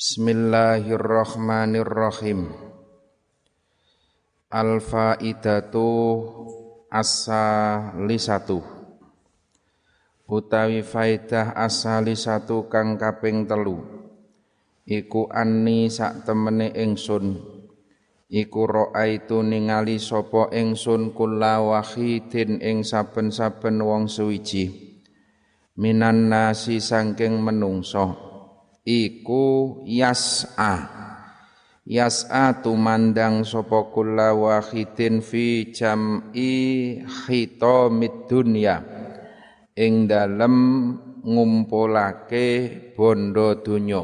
Bismillahirrahmanirrahim. Al-faidatu as-salisatu. Utawi faidah as-salisatu kang kaping telu. Iku anni sak temene ingsun. Iku ra'aitu ningali sapa ingsun kula wahidin ing saben-saben wong suwiji. Minan nasi sangking menungso iku yas'a. Yas'a tumandang sapa kula wahidin fi jam'i khitamid dunya. Ing dalem ngumpulake bondo donya.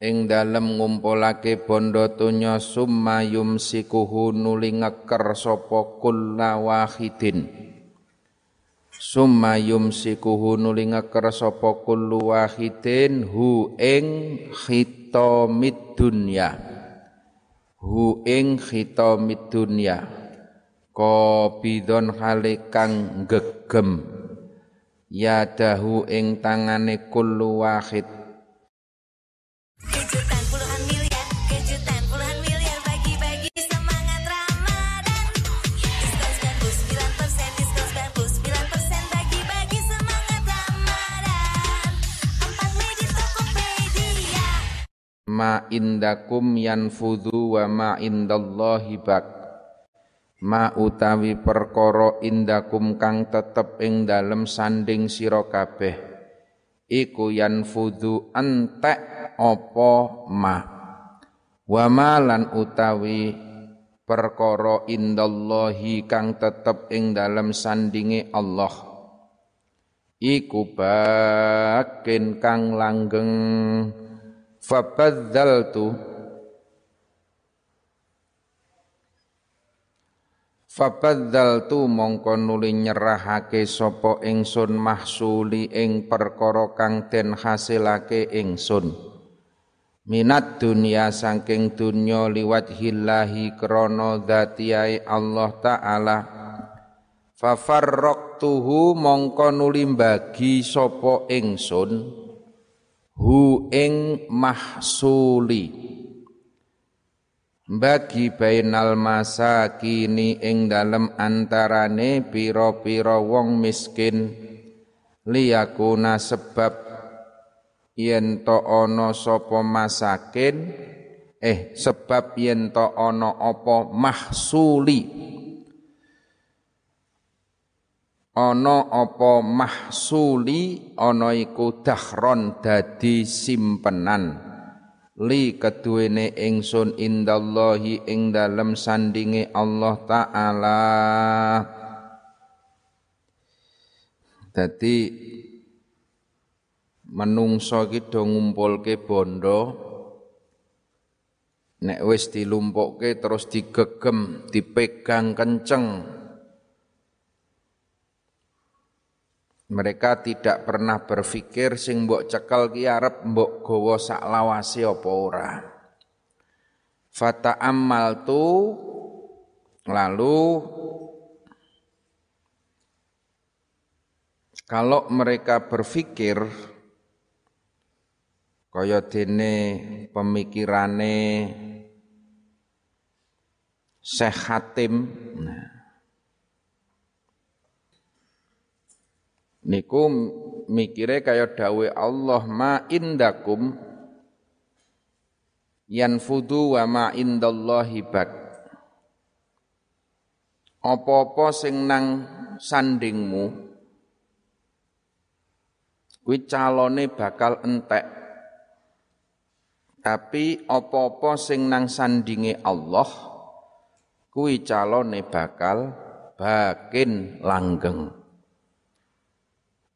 Ing dalem ngumpulake bondo donya summa yumsikuhu nuli ngeker sapa kula wahidin summa yumsikuhu nuli ngeker sapa kullu wahidin hu ing khitamid dunya. Hu ing khitamid dunya. Qabidon hale kang gegem. Yadahu ing tangane kullu wahid ma indakum yanfudhu wa ma indallahi bak. Ma utawi perkara indakum kang tetep ing dalem sanding sira kabeh iku yanfudhu entek apa ma. Wa malan utawi perkara indallahi kang tetep ing dalem sandinge Allah. Iku bakin kang langgeng fabadzaltu Fabadzaltu mongko nuli nyerahake sapa ingsun mahsuli ing perkara kang den hasilake ingsun. Minat dunia saking dunya liwat hillahi krana dzatiyai Allah taala. Fafarraqtuhu mongko nuli bagi sapa ingsun hu ing mahsuli. Bagi bainal masakini ing dalem antarane pira-pira wong miskin. Liyakuna sebab yen to ana sapa masakin. Eh sebab yen to ana apa? Mahsuli ana apa mahsuli ana iku dahron dadi simpenan. Li keduwene ingsun indallahi ing dalem sandinge Allah taala. Dadi menungso ki do ngumpulke bondo. Nek wis dilumpukke terus digegem dipegang kenceng Mereka tidak pernah berpikir sing mbok cekel ki arep mbok gawa sak lawase apa ora. Tu lalu kalau mereka berpikir kaya dene pemikirane Syekh Hatim nah niku mikire kaya dawe Allah ma indakum yanfudu wa ma indallahi bak apa-apa sing nang sandingmu kuwi calone bakal entek. Tapi apa-apa sing nang sandinge Allah kuwi calone bakal bakin langgeng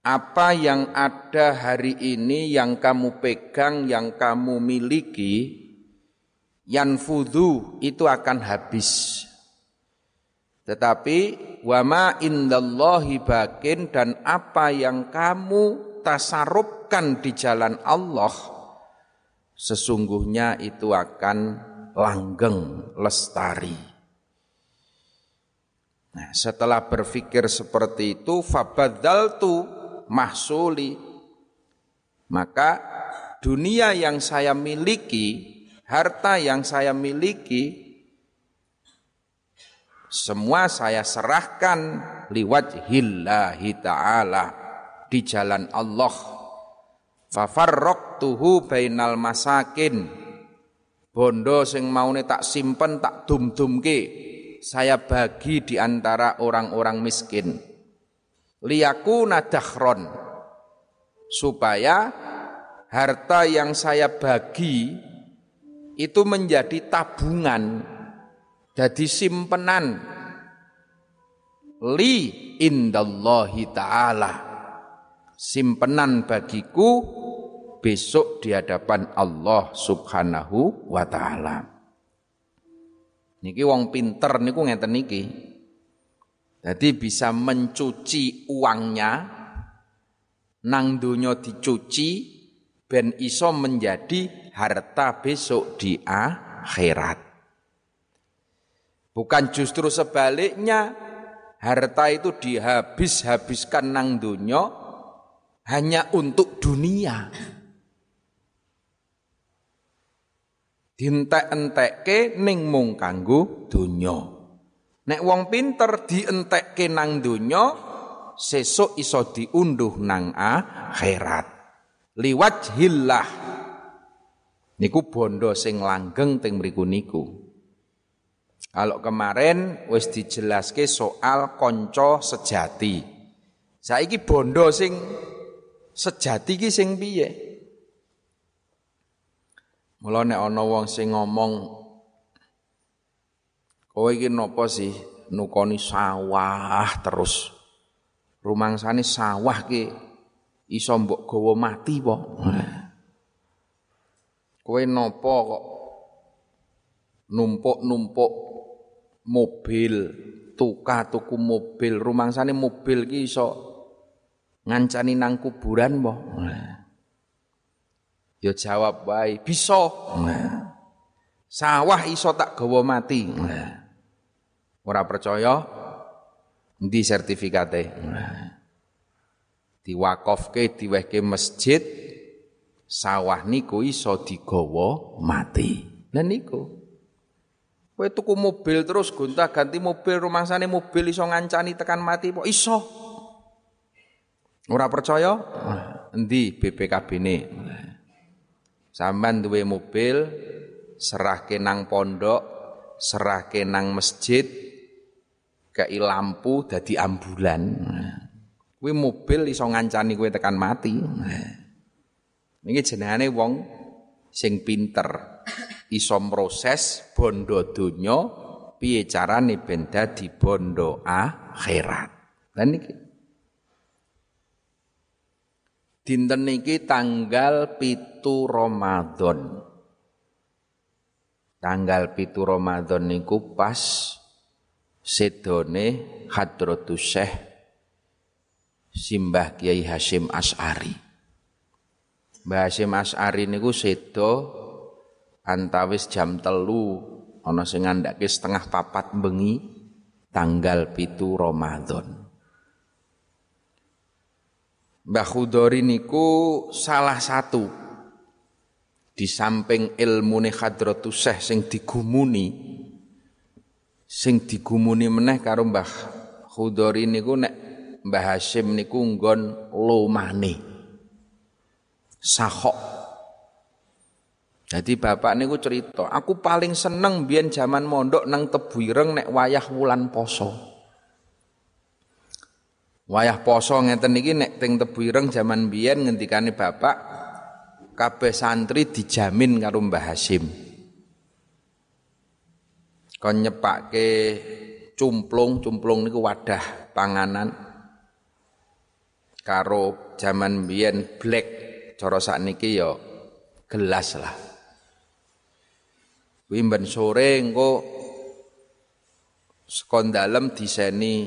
apa yang ada hari ini yang kamu pegang, yang kamu miliki, yanfudhu itu akan habis. Tetapi wama indallahi bakin dan apa yang kamu tasarupkan di jalan Allah sesungguhnya itu akan langgeng lestari. Nah, setelah berpikir seperti itu fabadzaltu mahsuli maka dunia yang saya miliki, harta yang saya miliki, semua saya serahkan liwat hillahi ta'ala di jalan Allah. tuhu bainal masakin. Bondo sing maune tak simpen tak dum-dumke. Saya bagi di antara orang-orang miskin. Liyaku nadahron. Supaya harta yang saya bagi itu menjadi tabungan, jadi simpenan li indallahi ta'ala simpenan bagiku besok di hadapan Allah Subhanahu wa taala. Niki wong pinter niku ngeten niki. Jadi bisa mencuci uangnya nang donya dicuci ben iso menjadi harta besok di akhirat. Bukan justru sebaliknya, harta itu dihabis-habiskan nang dunia hanya untuk dunia. Dientek-entekke ning mung kanggo dunya. Nek wong pinter dientekke nang dunya, sesuk iso diunduh nang akhirat. Liwajhillah. Niku bondo sing langgeng teng mriku niku. Kalau kemarin wis dijelaske soal konco sejati. Saiki bondo sing sejati ki sing piye? Mula ana wong sing ngomong kowe iki napa sih nukoni sawah terus rumangsane sawah ki iso mbok gawa mati po. Kowe napa kok numpuk-numpuk mobil, tuka tuku mobil, rumangsane mobil ki iso ngancani nang kuburan po. Ya jawab wae, bisa. Sawah iso tak gawa mati. Ora percaya? Endi sertifikate? diwakofke diwehke masjid sawah niku iso digawa mati. Lah niku. Kowe tuku mobil terus gonta-ganti mobil rumangsane mobil iso ngancani tekan mati kok iso. Ora percaya? Endi BPKB-ne? Sampeyan duwe mobil serahke nang pondok, serahke nang masjid, kei lampu dadi ambulan. Kuwi mobil iso ngancani kowe tekan mati. Niki jenengane wong sing pinter. Iso proses bondo donya piye carane ben dadi bondo akhirat. Lan niki Dinten niki tanggal pitu Ramadan. Tanggal pitu Ramadan niku pas sedone Hadratus Syekh simbah Kiai Hashim As'ari. Mbah As'ari niku sedo antawis jam telu ana sing ngandhake setengah papat bengi tanggal pitu Ramadan. Mbah Khudori niku salah satu di samping ilmu Hadratus Syekh sing digumuni sing digumuni meneh karo Mbah Khudori niku nek Mbah Hashim niku nggon lomane. Sahok. Jadi bapak niku cerita, aku paling seneng biyen zaman mondok nang Tebuireng nek wayah wulan poso. Wayah poso ngeten niki nek teng Tebuireng zaman biyen ngendikane bapak kabeh santri dijamin karo Mbah Hashim. Kon nyepake cumplung, cumplung niku wadah panganan karo zaman biyen black cara sakniki ya gelas lah. Kuwi ben sore engko sekon dalem diseni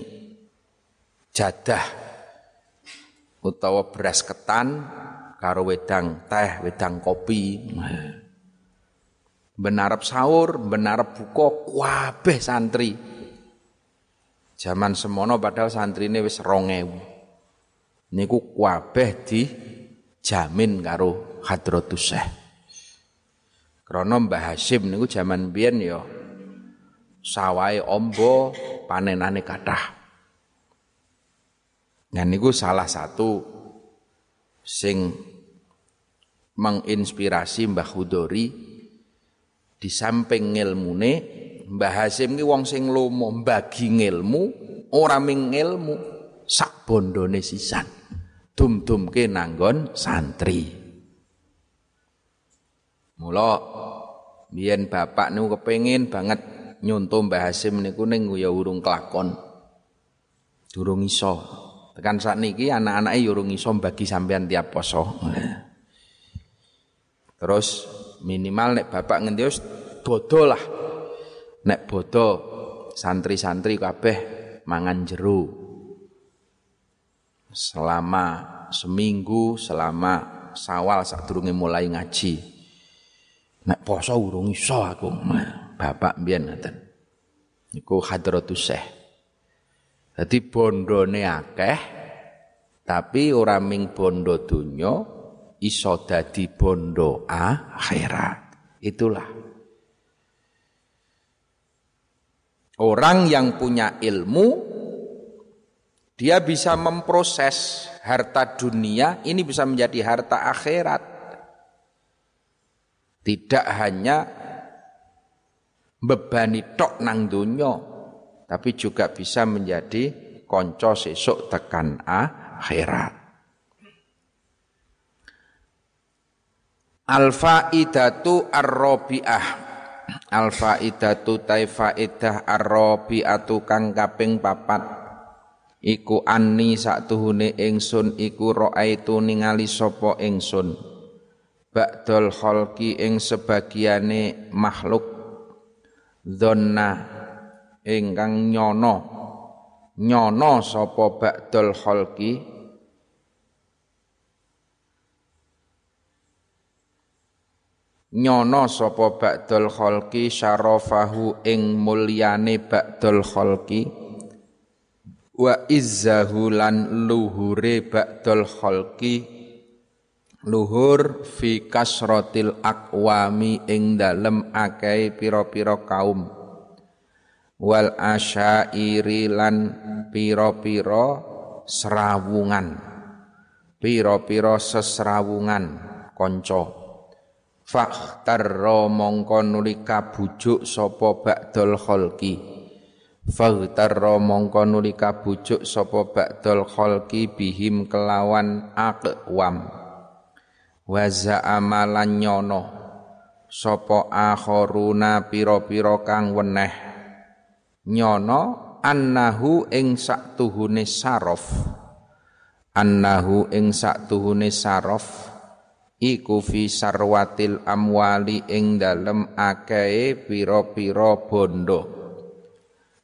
jadah utawa beras ketan karo wedang teh, wedang kopi. Benarep sahur, benarep buka kabeh santri. Zaman semono padahal santrine wis 2000 niku di dijamin karo Hadratus. Krana Mbah Hasyim niku jaman biyen ya sawahe ombo panenane kathah. Nah niku salah satu sing menginspirasi Mbah Hudori di samping ilmune Mbah Hasim ki wong sing lomo mbagi ilmu ora ming ilmu sak bondone sisan. Dum-dumke nanggon santri. Mula biyen bapak niku kepengin banget nyontoh Mbah Hasim niku ning ya urung kelakon. Durung iso. Tekan saat niki anak-anaknya yurung iso bagi sampean tiap poso. Terus minimal nek bapak ngendi bodo lah. Nek bodo santri-santri kabeh mangan jeru. Selama seminggu, selama sawal saat durunge mulai ngaji. Nek poso urung iso aku. Bapak mbiyen ngoten. Niku hadratus Syekh. Jadi bondone akeh tapi ora ming bondo donya iso dadi bondo akhirat. Itulah. Orang yang punya ilmu dia bisa memproses harta dunia ini bisa menjadi harta akhirat. Tidak hanya bebani tok nang dunya tapi juga bisa menjadi konco sesuk tekan akhirat. Al-faidatu ar-rabi'ah. Al-faidatu taifaidah ar-rabi'atu kang kaping papat. Iku anni saktuhune ingsun iku raaitu ningali sapa ingsun. Ba'dul khalqi ing sebagiane makhluk. Dhonna ingkang nyono nyono sapa ba'dul khalqi nyono sapa ba'dul khalqi syarafahu ing mulyane ba'dul khalqi. Wa izzahu lan luhure ba'dul khalqi. Luhur fi kasratil aqwami ing dalem akeh pira-pira kaum. Wal asyairi lan pira-pira serawungan pira-pira sesrawungan kanca fakhtarra mongko nuli kabujuk sapa ba'dal khalqi. Fakhtarra mongko nuli kabujuk sapa ba'dal khalqi bihim kelawan aqwam. Wa za'amalan nyono. Sapa akharuna pira-pira kang weneh. Nyono annahu ing saktuhune sarof annahu ing saktuhune sarof iku fi sarwatil amwali ing dalem akeh pira-pira bondo.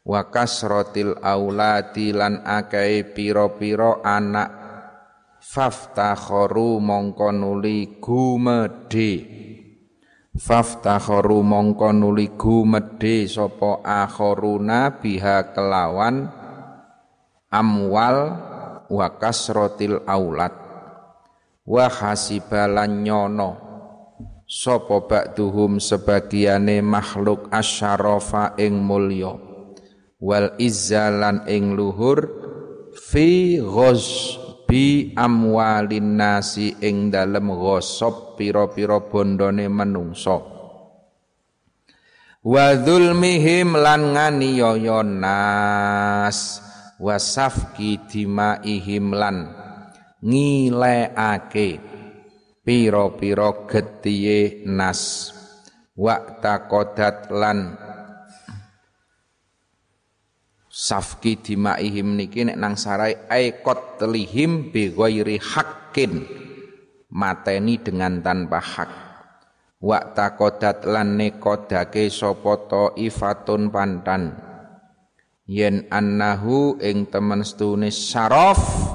Wa kasratil auladi lan akeh pira-pira anak. Faftakharu mongko nuli gumedhe. Faftakharu mongko nuli gumedhe sapa akharuna biha kelawan amwal wa kasratil aulad wa hasibalan nyono. Sapa ba'duhum sebagiane makhluk asyarafa ing mulya. Wal izzalan ing luhur fi ghaz bi amwalin nasi ing dalem ghosop pira-pira bondone menungso wa dzulmihim lan nganiaya nas. Wasafki dimaihim lan ngilekake. Pira-pira getiye nas. Wa taqadat lan safki dimaihim niki nek nang sarai aikot telihim bi ghairi haqqin mateni dengan tanpa hak. Wa taqadat lan nekodake sapa ifatun pantan. Yen annahu ing temen stune saraf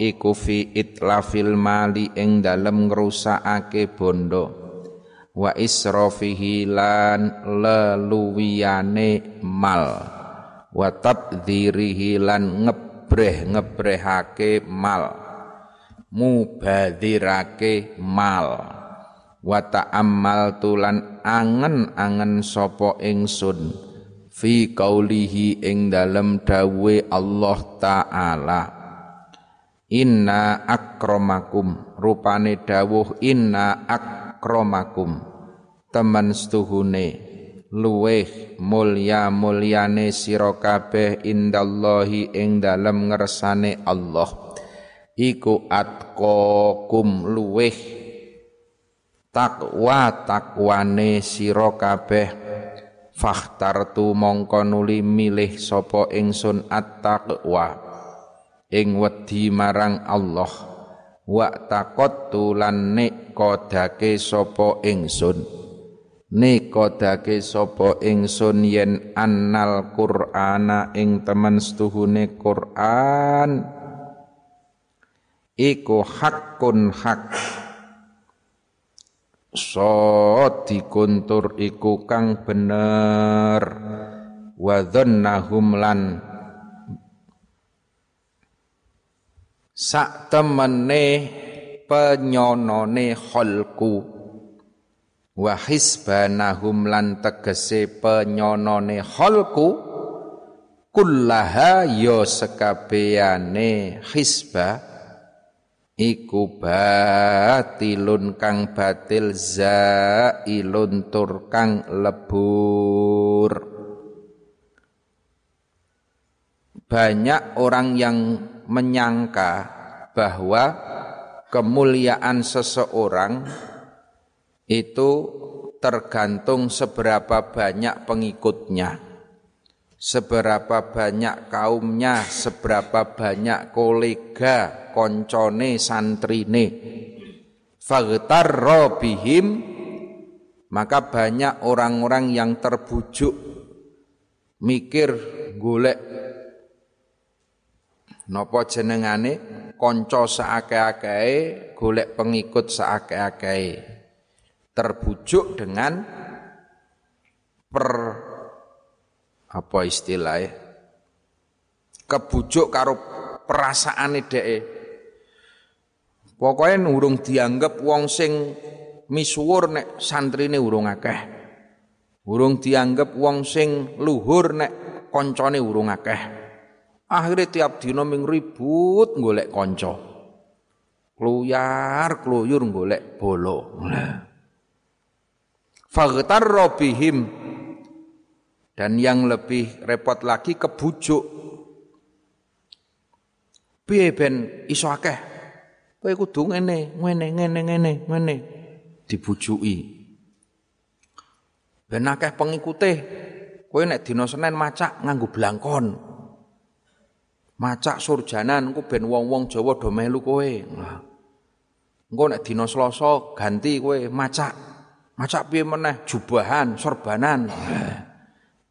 iku fi itlafil mali ing dalem ngrusakake bondo. Wa israfihi lan leluwiane mal. Wa tabdzirihi lan ngebreh ngebrehake mal. Mubadirake mal. Wa ta'ammal tulan angen-angen sapa ingsun. Fi qaulihi ing dalem dawe Allah taala inna akramakum rupane dawuh inna akramakum teman setuhune luweh mulya mulyane sira kabeh indallahi ing dalem ngersane Allah. Iku atqakum luweh takwa takwane sira kabeh. Fakhtartu mongko nuli milih sapa ingsun at-taqwa ing wedi marang Allah wa taqattu lan nek kodake sapa ingsun. Nek kodake sapa ingsun yen annal qur'ana ing temen setuhune Qur'an. Iku hakun hak dikuntur iku kang bener. Wa dhannahum lan sak temene penyonone kholku. Wa hisbanahum lan tegese penyonone kholku. Kullaha yo ya sekabehane hisbah iku batilun kang batil zailun tur kang lebur. Banyak orang yang menyangka bahwa kemuliaan seseorang itu tergantung seberapa banyak pengikutnya seberapa banyak kaumnya, seberapa banyak kolega, koncone, santrine. Faghtar robihim, maka banyak orang-orang yang terbujuk mikir golek napa jenengane kanca saake-akeh golek pengikut saake-akeh terbujuk dengan per apa istilahnya? Kebujuk karo perasaane dheke. Pokoke urung dianggap wong sing misuwur nek santrine urung akeh. Urung dianggap wong sing luhur nek koncone urung akeh akhirnya tiap dina ming ribut golek kanca kluyar kluyur golek bolo faghtar bihim dan yang lebih repot lagi kebujuk. Piye ben iso akeh? Kowe kudu ngene, ngene, ngene, ngene, ngene. Dibujuki. Ben akeh pengikute. Kowe nek dina macak nganggo blangkon. Macak surjanan ku ben wong-wong Jawa do melu kowe. Engko nek dina Selasa ganti kowe macak. Macak piye meneh jubahan, sorbanan.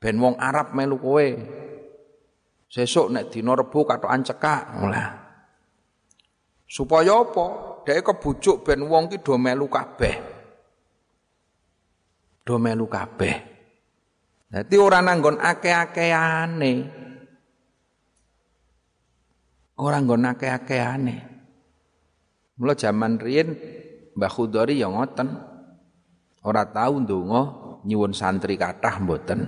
Ben wong Arab melu kowe. Sesuk nek dina Rebo katokan cekak. Lah. Supaya apa? Dhek kebujuk ben wong ki do melu kabeh. Do melu kabeh. Dadi ora nanggon akeh-akehane. Ora nggon akeh-akehane. Mula jaman riyin Mbah Khudori ya ngoten. Ora tau ndonga nyuwun santri kathah mboten.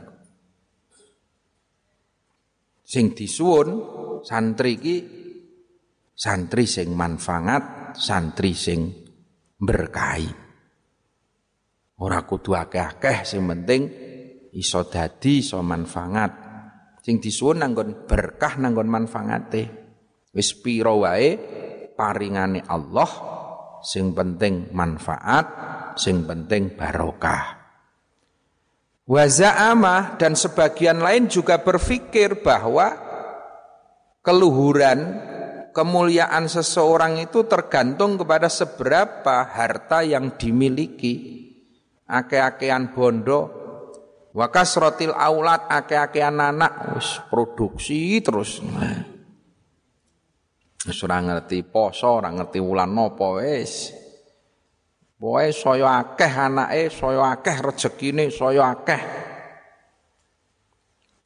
Sing disuwun santri ki santri sing manfaat, santri sing berkahi. Ora kudu akeh-akeh sing penting iso dadi iso manfaat. Sing disuwun nanggon berkah nanggon manfaate. Wis pira wae paringane Allah sing penting manfaat, sing penting barokah. Waza'amah dan sebagian lain juga berpikir bahwa keluhuran, kemuliaan seseorang itu tergantung kepada seberapa harta yang dimiliki. Ake-akean bondo, wakas rotil aulat ake-akean anak, produksi terus. Wis ngerti poso, ora ngerti wulan napa wis. Pokoke saya akeh anake, saya akeh rezekine, saya akeh.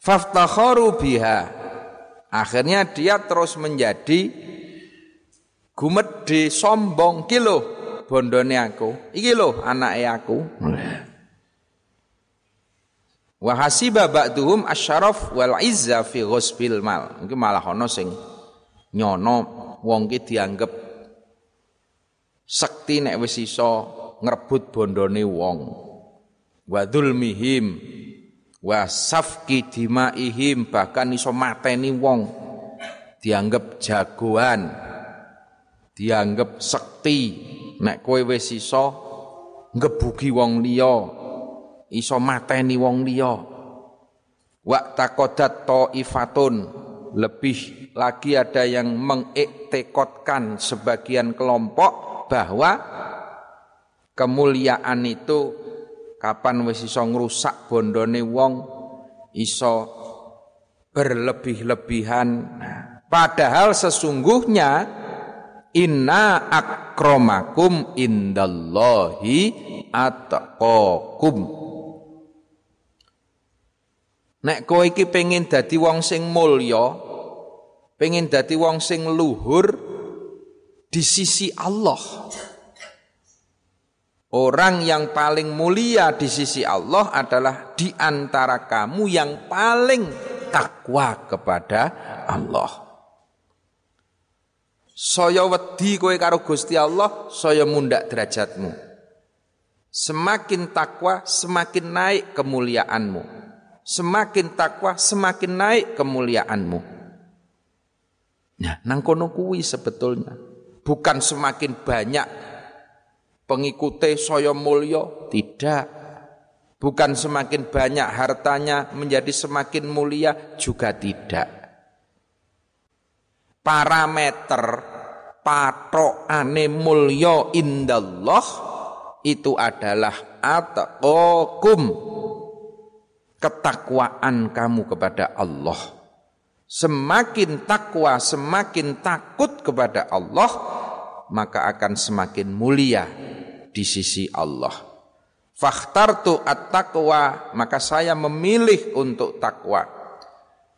Faftakharu biha. Akhirnya dia terus menjadi Gumedhe sombong ki lho bondone aku. Iki lho anake aku. Wa hasiba ba'duhum asyaraf wal izza fi ghusbil mal. Iki malah ana sing nyono wong ki dianggep sekti nek wis iso ngrebut bondone wong. Wa dzulmihim wa safki dimaihim bahkan iso mateni wong. Dianggap jagoan dianggap sekti. Nek kowe wis iso ngebuki wong liya iso mateni wong liya. Wa taqadat taifatun lebih lagi ada yang mengiktikotkan sebagian kelompok bahwa kemuliaan itu kapan wis iso ngrusak bondone wong iso berlebih-lebihan padahal sesungguhnya Inna akromakum indallahi atqakum. Nek kowe iki pengen dadi wong sing mulya, pengen dadi wong sing luhur di sisi Allah. Orang yang paling mulia di sisi Allah adalah di antara kamu yang paling takwa kepada Allah. Saya wedi kowe karo Gusti Allah, saya mundak derajatmu. Semakin takwa, semakin naik kemuliaanmu. Semakin takwa, semakin naik kemuliaanmu. Nah, nang kono kuwi sebetulnya. Bukan semakin banyak pengikuti saya mulya, tidak. Bukan semakin banyak hartanya menjadi semakin mulia, juga tidak. Parameter patokane mulya indallah itu adalah atqakum ketakwaan kamu kepada Allah semakin takwa semakin takut kepada Allah maka akan semakin mulia di sisi Allah. Fakhtartu at-taqwa maka saya memilih untuk takwa.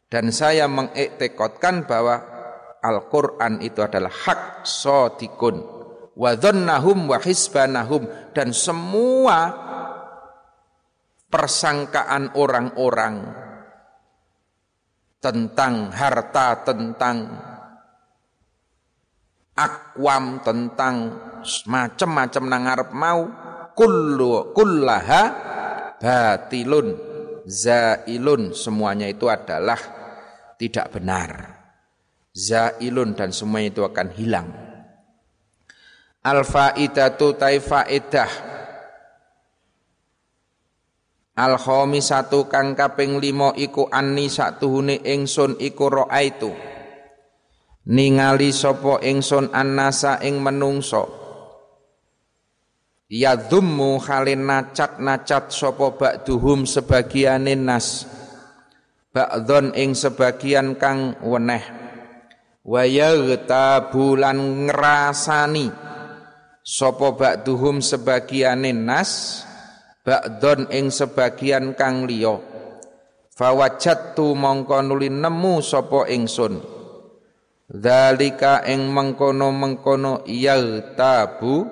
Dan saya mengiktikadkan bahwa Al-Quran itu adalah hak sotikun. Wa wa hisbanahum. Dan semua persangkaan orang-orang tentang harta, tentang akwam, tentang macam-macam nangarep mau kullu kullaha batilun zailun. Semuanya itu adalah tidak benar. Zailun dan semua itu akan hilang. Al faidatu tai faidah Al khamisatu kang kaping limo iku anni satuhune ingsun iku itu ningali sapa ingsun annasa ing menungso. Ya dhummu khalin nacat-nacat sapa ba'duhum sebagiane nas. Ba'dhon ing sebagian kang weneh. Wa bulan ngrasani sapa ba'duhum sebagiane nas ba'don ing sebagian kang liya. Fawajattu mongko nuli nemu sapa ingsun. Dzalika ing mengkono-mengkono yaghtabu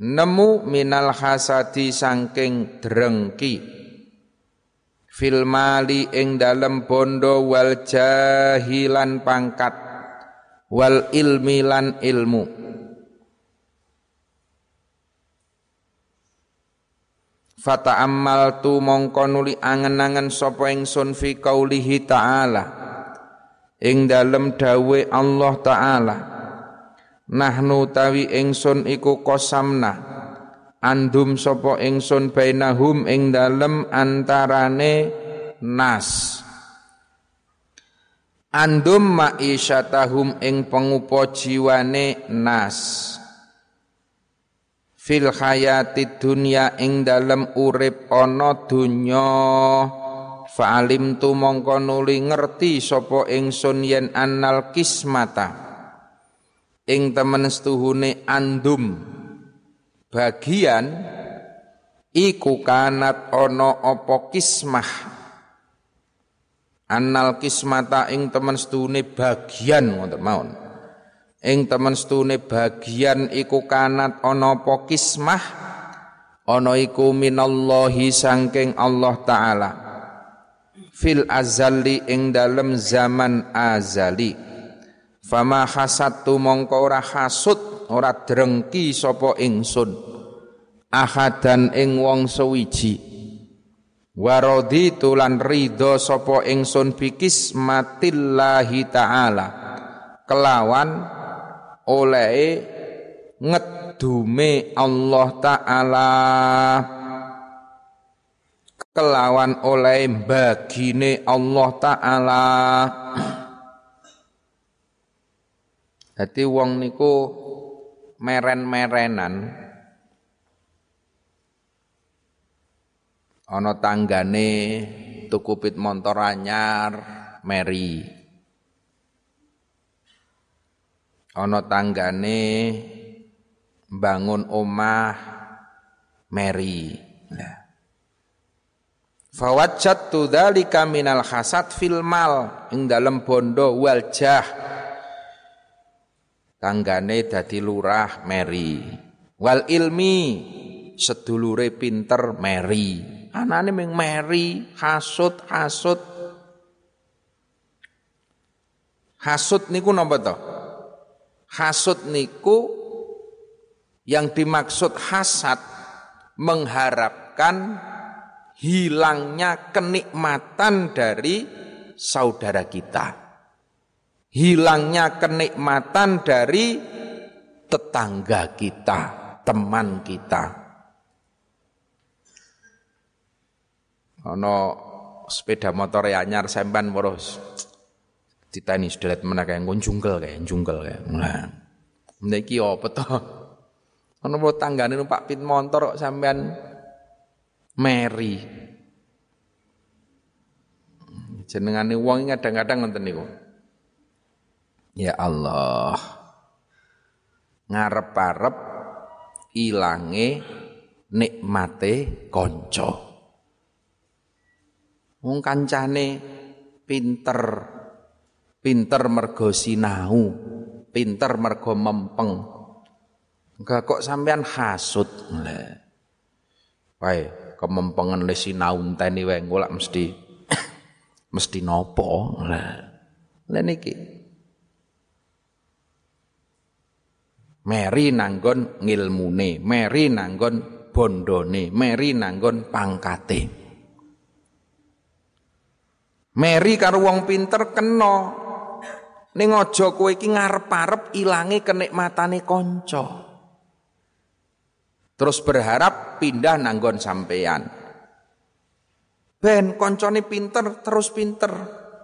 nemu minal hasadi sangking drengki. Fil mali ing dalem bondo wal jahilan pangkat. Wal ilmi lan ilmu Fata amal tu mongko nuli angen-angen sapa ingsun fi qaulihi ta'ala. Ing dalem dawe Allah taala. Nahnu tawi ingsun iku kosamna andum sapa ingsun bainahum ing dalem antarane nas. Andum ma'isyatahum ing pengupo jiwane nas fil hayati dunya ing dalem urip ana dunya. Fa'alim tu mongko nuli ngerti sapa ingsun yen annal kismata. Ing temen setuhune andum. Bagian iku kanat ono opo kismah. Annal kismata ing temen sedune bagian ngoten mawon ing temen stune bagian iku kanat ana apa kismah? Ana iku minallahi sangking Allah taala. Fil azali ing dalem zaman azali. Fama hasatu mongko ora hasud ora drengki sapa ingsun. Ahadan ing wong sewiji. Warodi tulan ridho sapa ingsun bikis matillahi taala. Kelawan oleh ngedume Allah taala. Kelawan oleh bagine Allah taala. Dadi wong niku meren-merenan. Ana tanggane tuku pit montor anyar meri ana tanggane bangun omah meri nah. Fawajjatu dzalika minal hasad fil mal ing dalem bondo waljah tanggane dadi lurah meri wal ilmi sedulure pinter meri anane ming meri hasud hasud. Hasud niku napa to Hasud niku yang dimaksud hasad mengharapkan hilangnya kenikmatan dari saudara kita. Hilangnya kenikmatan dari tetangga kita, teman kita. Ono sepeda motor anyar sampean boros ditani sedelet kayak jungkel kayak jungkel kayak. Nah niki apa to? Ana apa tanggane numpak pit motor kok sampean meri? Jenengane wong kadang-kadang ngoten niku. Ya Allah. Ngarep-arep ilange nikmate kanca. Wong kancane pinter pinter mergo sinau, pinter mergo mempeng. Enggak kok sampean hasud. Lah. Wae, kemempengan le sinau enteni wae golek mesti mesti nopo. Lah. Lah niki. Meri nanggon ngilmune, meri nanggon bondone, meri nanggon pangkate. Meri karo wong pinter kena Ning aja kowe iki ngarep-arep ilange kenikmatane kanca. Terus berharap pindah nanggon sampean. Ben koncone pinter terus pinter.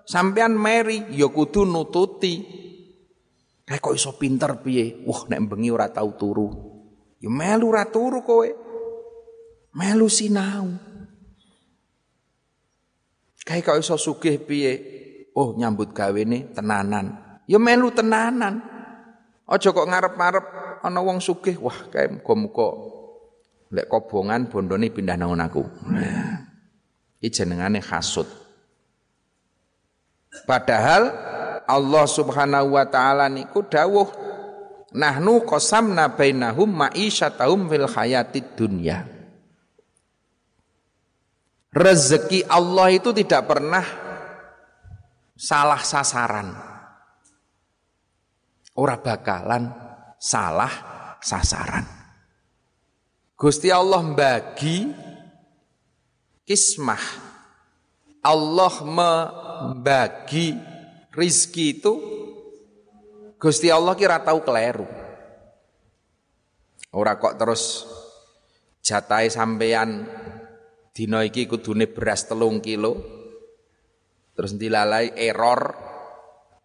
Sampean meri ya kudu nututi. Kayak kok iso pinter piye? Wah nek bengi ora tau turu. Ya melu ora turu kowe. Melu sinau. Kayak kok iso sugih piye? Oh nyambut gawe nih tenanan. Ya melu tenanan. Aja kok ngarep-ngarep ana wong sugih, wah kae muga-muga lek kobongan bondone pindah nang aku. Iki jenengane hasud. Padahal Allah Subhanahu wa taala niku dawuh nahnu qasamna bainahum ma'isyatahum fil hayatid dunya. Rezeki Allah itu tidak pernah salah sasaran ora bakalan salah sasaran. Gusti Allah membagi kismah. Allah membagi rizki itu Gusti Allah kira tahu keliru. Ora kok terus jatai sampean dina iki kudune beras telung kilo terus dilalai error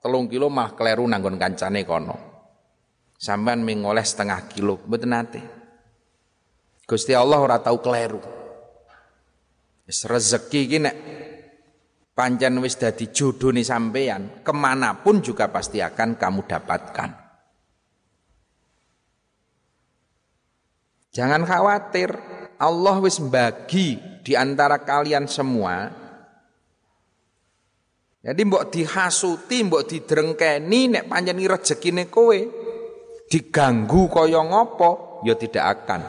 telung kilo mah kleru nanggon kancane kono. Sampean mengoleh setengah kilo, mboten nate. Gusti Allah ora tahu kleru. Wis rezeki iki nek pancen wis dadi jodhone sampean, ke mana pun juga pasti akan kamu dapatkan. Jangan khawatir, Allah wis bagi di antara kalian semua Jadi mbok dihasuti, mbok didrengkeni nek pancen rezekine kowe diganggu kaya ngopo ya tidak akan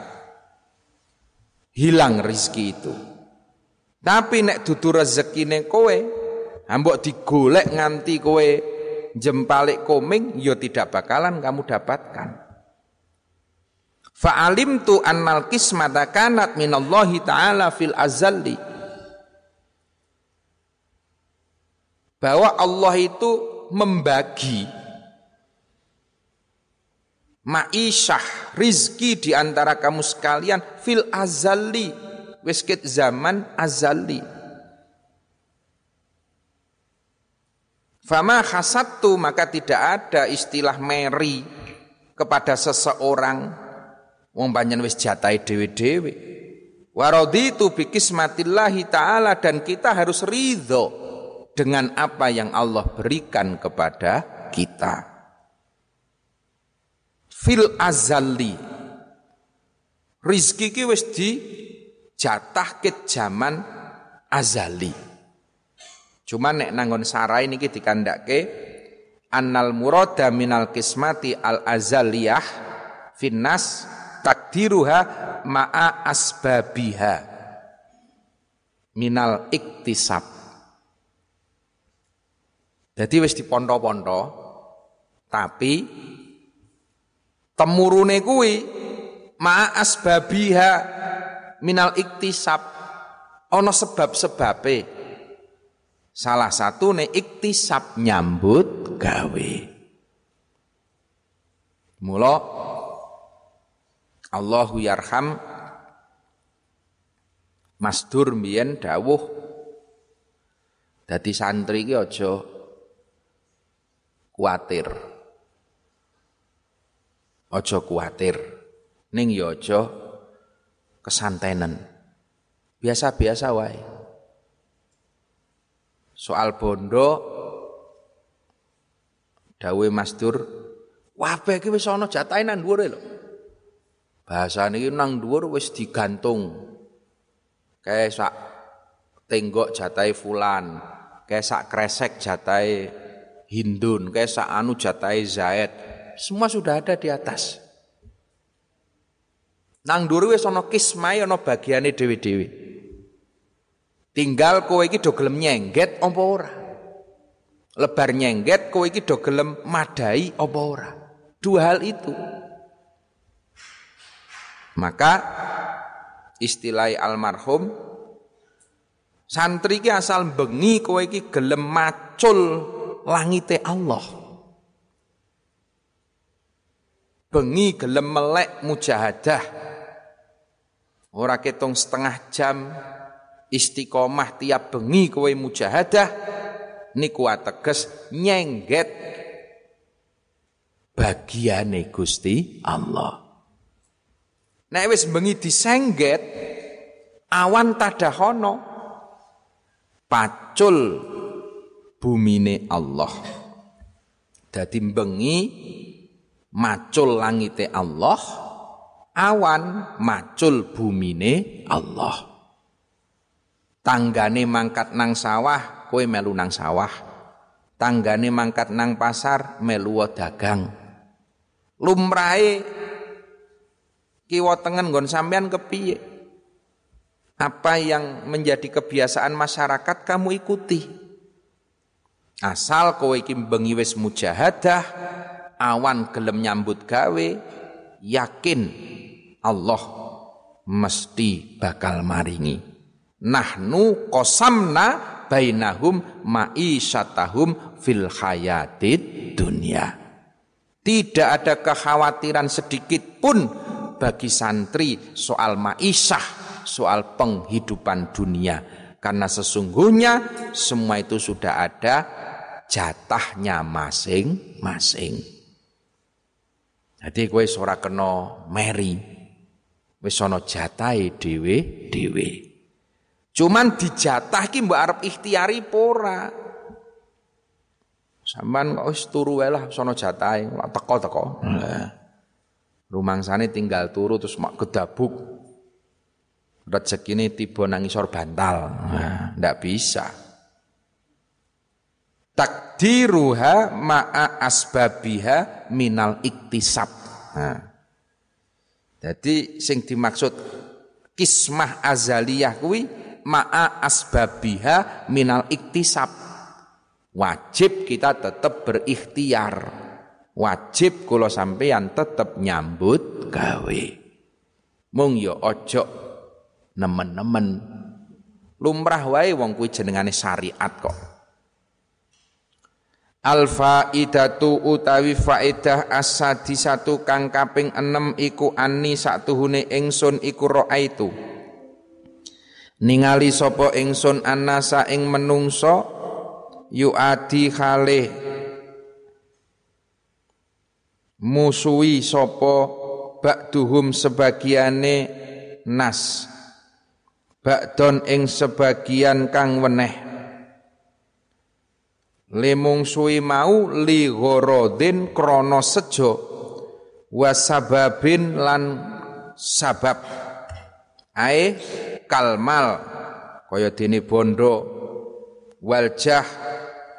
hilang rizki itu. Tapi nek dudu rezekine kowe, mbok digolek nganti kowe jempalik koming ya tidak bakalan kamu dapatkan. Fa'alim tu annal kismata kanat minallahi ta'ala fil azali. Bahwa Allah itu membagi ma'isyah, rizki di antara kamu sekalian fil azali, wiskit zaman azali. Fama khasattu maka tidak ada istilah meri kepada seseorang wong banyak wis jatai dewe-dewe. Waraditu bi kismatillahi taala dan kita harus ridho dengan apa yang Allah berikan kepada kita. Fil azali. Rizki ki wis di jatah ke zaman azali. Cuma nek nangon sarai niki dikandake annal murada minal kismati al azaliyah finnas takdiruha ma'a asbabiha minal iktisab jadi wis diponto-ponto, tapi temurune kuwi ma asbabiha minal iktisab ana sebab-sebabe. Salah satu ne iktisab nyambut gawe. Mula Allahu yarham Masdur mbiyen dawuh dadi santri ki aja kuatir. Ojo kuatir. Ning ya aja kesantenen. Biasa-biasa wae. Soal bondo dawe Mas Dur, wae iki wis ana jatahe nang dhuwure lho. Bahasane iki nang dhuwur wis digantung. Kayak sak tenggok jatai fulan, kayak sak kresek jatai Hindun, kayak anu jatai Zaid, semua sudah ada di atas. Nang duru wis ana kismai ana bagiane dewi-dewi. Tinggal kowe iki do gelem nyengget apa ora? Lebar nyengget kowe iki do gelem madai apa ora? Dua hal itu. Maka istilah almarhum santri ki asal bengi kowe iki gelem macul langite Allah. Bengi gelem melek mujahadah. Ora ketong setengah jam istiqomah tiap bengi kowe mujahadah niku ateges nyengget bagiane Gusti Allah. Nek wis bengi disengget awan tadahono pacul bumine Allah. Dadi bengi macul langite Allah, awan macul bumine Allah. Tanggane mangkat nang sawah, kowe melu nang sawah. Tanggane mangkat nang pasar, melu dagang. Lumrahe kiwa tengen nggon sampean kepiye? Apa yang menjadi kebiasaan masyarakat kamu ikuti. Asal kowe iki bengi wis mujahadah, awan gelem nyambut gawe, yakin Allah mesti bakal maringi. Nahnu qasamna bainahum ma'isyatahum fil hayatid dunia. Tidak ada kekhawatiran sedikit pun bagi santri soal ma'isyah, soal penghidupan dunia. Karena sesungguhnya semua itu sudah ada jatahnya masing-masing. Jadi kowe ora kena meri. Wis ana jatahe dhewe-dhewe. Cuman dijatah ki mbok arep ikhtiari pora. Sampeyan kok wis turu wae lah sono jatahe, teko-teko. Rumangsane tinggal turu terus mak gedabuk. Rezekine tiba nang isor bantal. Nah, ndak bisa. Takdiruha ma'a asbabiha minal iktisab. Nah. jadi sing dimaksud kismah azaliyah kuwi ma'a asbabiha minal iktisab. Wajib kita tetap berikhtiar. Wajib kula sampeyan tetap nyambut gawe. Mung ya ojo nemen-nemen. Lumrah wae wong kuwi jenengane syariat kok Al faidatu utawi faidah asadi satu kang kaping enem iku ani satuhune ingsun iku itu ningali sapa ingsun anasa ing menungso yuadi khalih. Musuhi sapa ba'duhum sebagiane nas. Ba'don ing sebagian kang weneh lemung suwi mau li ghorodin krana sejo wasababin lan sabab. Ae kalmal kaya dene bondo waljah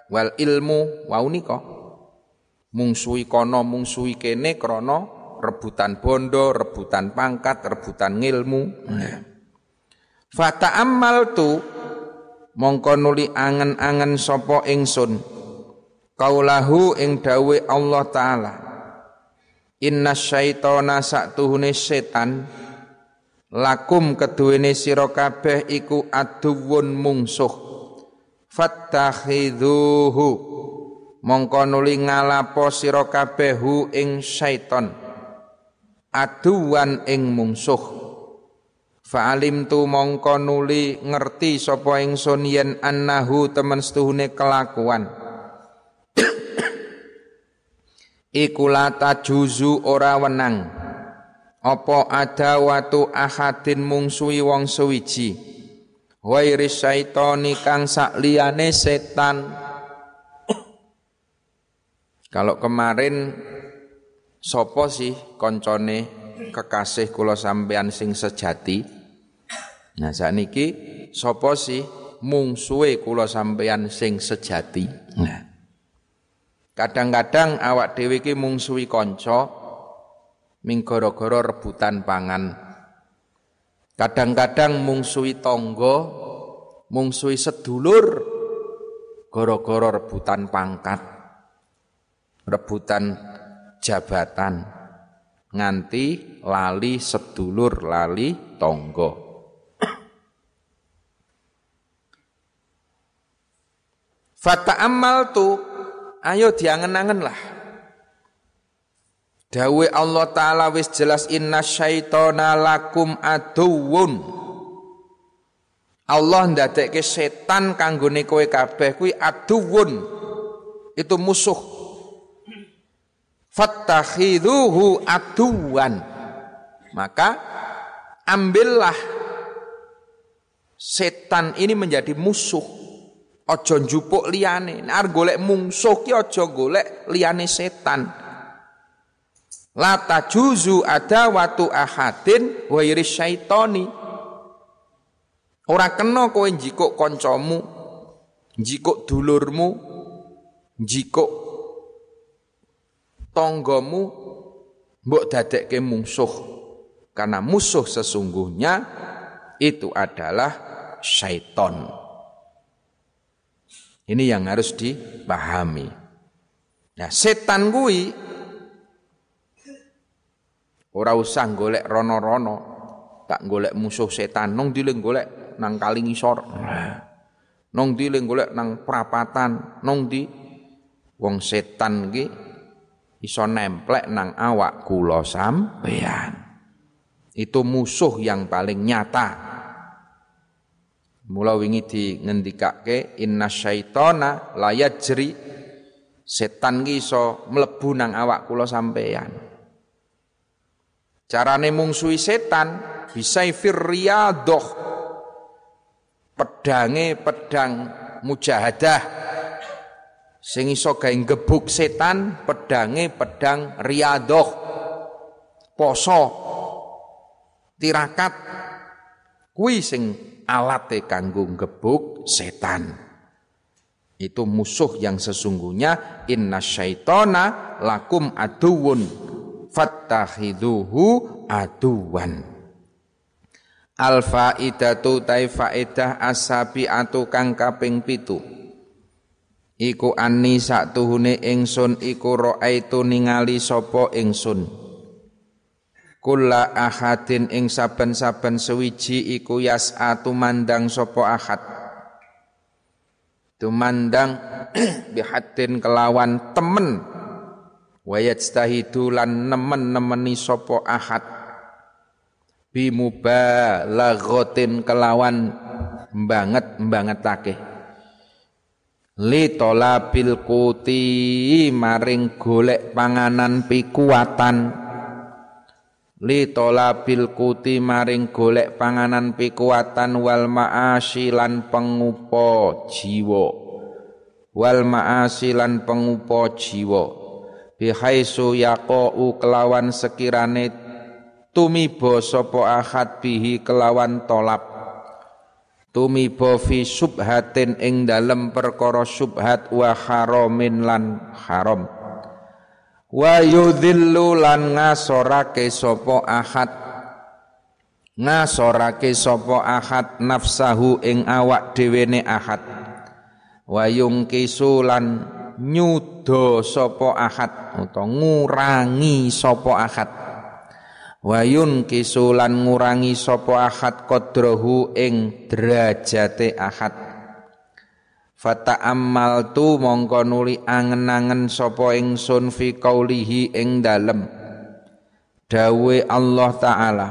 wal ilmu wau nika. Mungsuhi kono mungsuhi kene krana rebutan bondo, rebutan pangkat, rebutan ngilmu. Fata amal tu mongko nuli angen-angen sopo ingsun. Kaulahu ing dawe Allah taala. Inna syaitona saktuhune setan. Lakum keduwene sira kabeh iku aduwun mungsuh. Fattakhidhuhu. Mongko nuli ngalapo sira kabeh ing syaiton. Aduwan ing mungsuh Fa'alim tu mongko nuli ngerti sapa ingsun yen annahu temen setuhune kelakuan. Iku lata juzu ora wenang. Apa ada watu ahadin mungsuhi wong suwiji? Wairi syaitoni kang sakliyane setan. Kalau kemarin sopo sih koncone kekasih kula sampean sing sejati nah sakniki sopo sih mungsuhe kula sampean sing sejati nah kadang-kadang awak dhewe iki mungsuhi kanca ming gara-gara rebutan pangan. Kadang-kadang mungsui tonggo, mungsui sedulur gara-gara rebutan pangkat, rebutan jabatan, nganti lali sedulur lali tonggo. Fata amal tu, ayo diangen-angen lah. Dawe Allah Ta'ala wis jelas inna syaitona lakum aduwun. Allah ndadekke setan kanggone kowe kabeh kuwi aduwun. Itu musuh. Fattakhidhuhu aduwan. Maka ambillah setan ini menjadi musuh. Ojo njupuk liyane. Nek golek mungsuh ki aja golek liyane setan. La tajuzu ada watu ahadin wa syaitoni. Ora kena kowe njikuk kancamu, njikuk dulurmu, njikuk tonggomu mbok dadekke musuh. Karena musuh sesungguhnya itu adalah syaiton. Ini yang harus dipahami. Nah, setan kuwi Ora usah golek rono-rono, tak golek musuh setan, nong dile golek nang kali ngisor. Nong dile golek nang prapatan, nong di wong setan iki iso nemplek nang awak kula sampean. Itu musuh yang paling nyata. Mula wingi di ngendikake inna syaitona layajri setan ki iso mlebu nang awak kula sampean. Carane mungsuhi setan bisa firriyadoh pedange pedang mujahadah. Sing iso gawe gebuk setan pedange pedang riyadoh. Poso tirakat. Kuwi sing alate kanggo gebuk setan Itu musuh yang sesungguhnya inna syaitona lakum aduun fattakhiduhu aduwan. Al faidatu tai faedah asabi atu kang kaping pitu. Iku anni tuhune ingsun iku raaitu ningali sapa ingsun. Kula ahadin ing saben-saben sewiji iku yas'atu mandang sapa ahad. Tumandang bihatin kelawan temen. Wayajtahidu lan nemen-nemeni sapa ahad. Bimubalaghatin kelawan banget bangetake li tolabil kuti maring golek panganan pikuatan li tolabil kuti maring golek panganan pikuatan wal ma'asyi lan pengupo jiwa. Wal ma'asyi lan pengupo jiwa. Bihaisu yaqau kelawan sekirane tumiba sapa ahad bihi kelawan tolap. Tumiba fi subhatin ing dalem perkara subhat wa haramin lan haram wa yudhillu lan ngasorake sapa ahad. Ngasorake sapa ahad nafsahu ing awak dhewene ahad. Wa yungkisu lan nyuda sapa ahad utawa ngurangi sapa ahad. Wayun kisulan ngurangi sapa ahad qadrahu ing derajate ahad fata amal mongko nuli angen-angen sapa ingsun fi qaulihi ing dalem. Dawe Allah taala.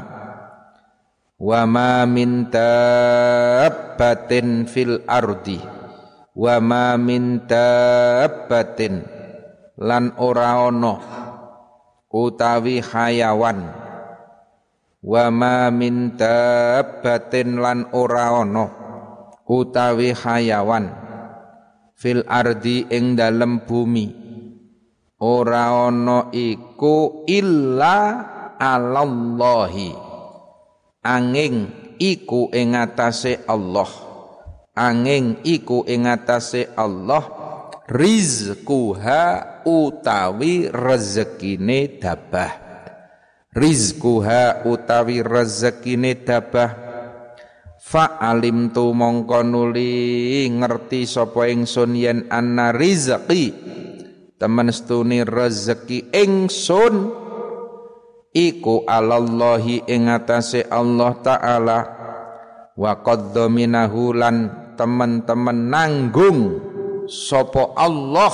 Wa ma min tabbatin fil ardi. Wa ma min tabbatin lan ora ana utawi hayawan. Wa ma min dabbatin lan ora ana utawi hayawan fil ardi ing dalem bumi. Ora ana iku illa alallahi. Angin iku ing atase Allah. Angin iku ing atase Allah rizquha utawi rezekine dabah. Rizquha utawi rezekine dabah fa alim tu mongko nuli ngerti sapa ingsun yen anna rizqi temen stuni rezeki ingsun. Iku alallahi ing atase Allah taala. Wa qad lan temen-temen nanggung sapa Allah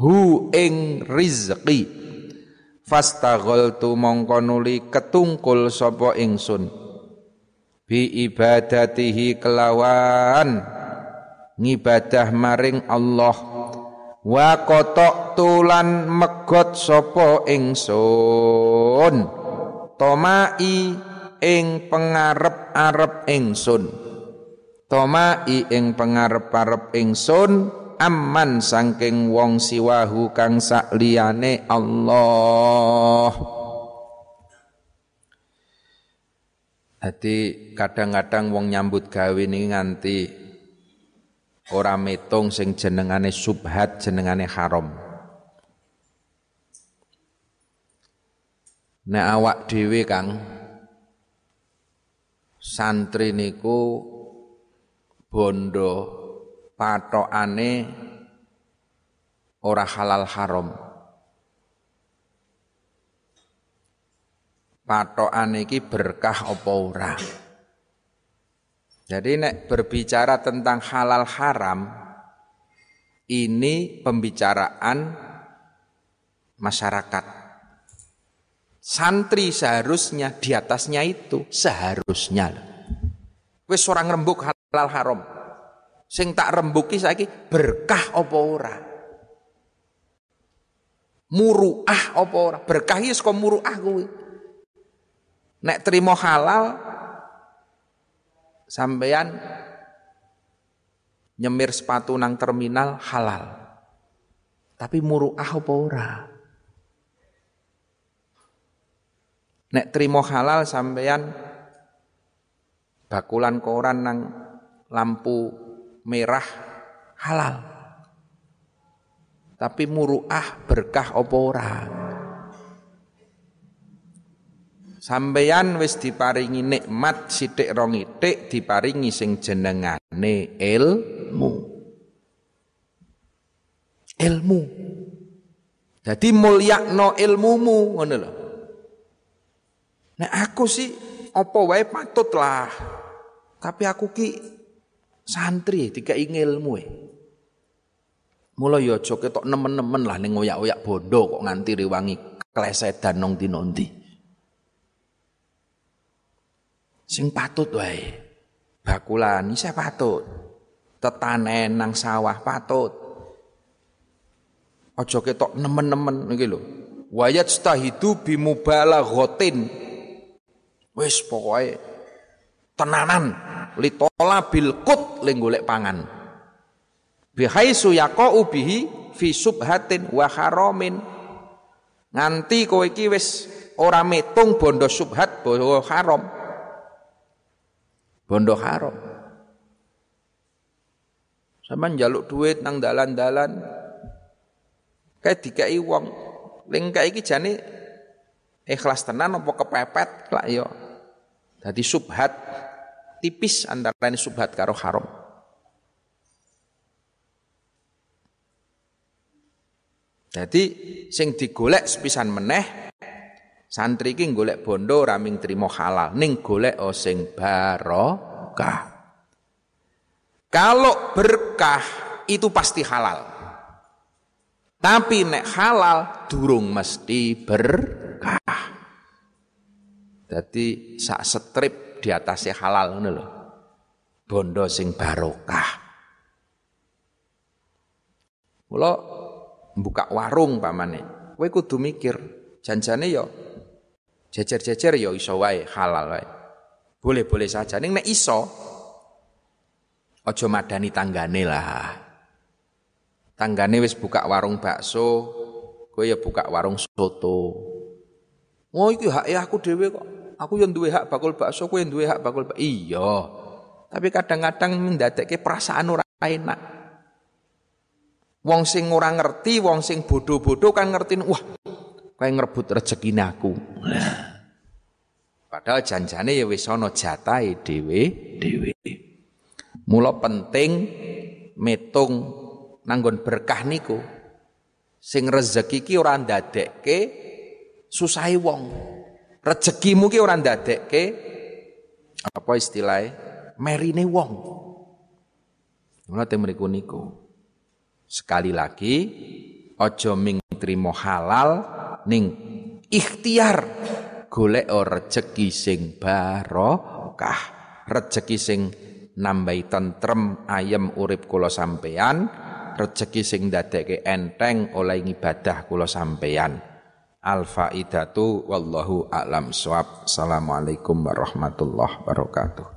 hu ing rizqi. Fastaghaltu mongko nuli ketungkul sapa ingsun bi ibadatihi kelawan. Ngibadah maring Allah. Wa kotok tulan megot sapa ingsun. Tomai ing pengarep-arep ingsun. Tomai ing pengarep-arep ingsun amman sangking wong siwahu kang sakliyane Allah Hati kadang-kadang wong nyambut gawe ini nganti ora metung sing jenengane subhat jenengane haram. Nek awak dhewe Kang santri niku bondo patokane ora halal haram. Patokane iki berkah apa ora? Jadi nek berbicara tentang halal haram ini pembicaraan masyarakat. Santri seharusnya di atasnya itu seharusnya. Wis orang rembuk halal haram. Sing tak rembuki saiki berkah apa ora? Muruah apa ora? Berkah iki saka muruah kuwi. Nek trimo halal sampeyan nyemir sepatu nang terminal halal. Tapi muruah apa ora? Nek trimo halal sampeyan bakulan koran nang lampu merah halal. Tapi muruah berkah apa? Sampeyan wis diparingi nikmat sithik rong itik diparingi sing jenengane ilmu. Ilmu. Jadi mulyakno ilmumu ngono lho. Nek aku sih apa wae patut lah. Tapi aku ki santri dikai ilmu e. Mula ya ketok nemen-nemen lah ning oyak-oyak bondo kok nganti rewangi klesedan nang dinondi. Sing patut wae. Bakulan saya patut. Tetanen nang sawah patut. Aja ketok nemen-nemen iki lho. Wayat stahidu gotin. Wis pokoke tenanan litola bil kut ling golek pangan. Bihaisu yaqau bihi fi subhatin wa haramin. Nganti kowe iki wis ora metung bondo subhat bondo haram bondo haram. Sama njaluk duit nang dalan-dalan kayak dikai wong ling kayak iki jane ikhlas tenan apa kepepet lah yo. Dadi subhat tipis antara ini subhat karo haram. Jadi sing digolek sepisan meneh Santri iki golek bondo raming trimo halal, ning golek o sing barokah. Kalau berkah itu pasti halal. Tapi nek halal durung mesti berkah. Jadi sak strip di atasnya halal ngono lho. Bondo sing barokah. Mula buka warung pamane. Kowe kudu mikir, janjane ya Jejer-jejer ya iso wae halal wae. Boleh-boleh saja. Ning nek iso aja madani tanggane lah. Tanggane wis buka warung bakso, kowe ya buka warung soto. Oh iki hak ya aku dhewe kok. Aku yang duwe hak bakul bakso, kowe yang duwe hak bakul bakso. Iya. Tapi kadang-kadang mendadekke perasaan ora enak. Wong sing ora ngerti, wong sing bodoh-bodoh kan ngerti, wah Kau ngerebut rezeki aku. Padahal janjane ya wis ana jatahe dhewe dhewe. Mula penting metung nanggon berkah niku. Sing rezeki ki ora ndadekke susahe wong. Rezekimu ki ora ndadekke apa istilahnya merine wong. Mula teng mriku niku. Sekali lagi aja ming trimo halal ning ikhtiar. Golek rezeki sing barokah rezeki sing nambahi tentrem ayem urip kula sampeyan rezeki sing dadekke enteng oleh ibadah kula sampeyan. Al faidatu wallahu a'lam swab assalamualaikum warahmatullahi wabarakatuh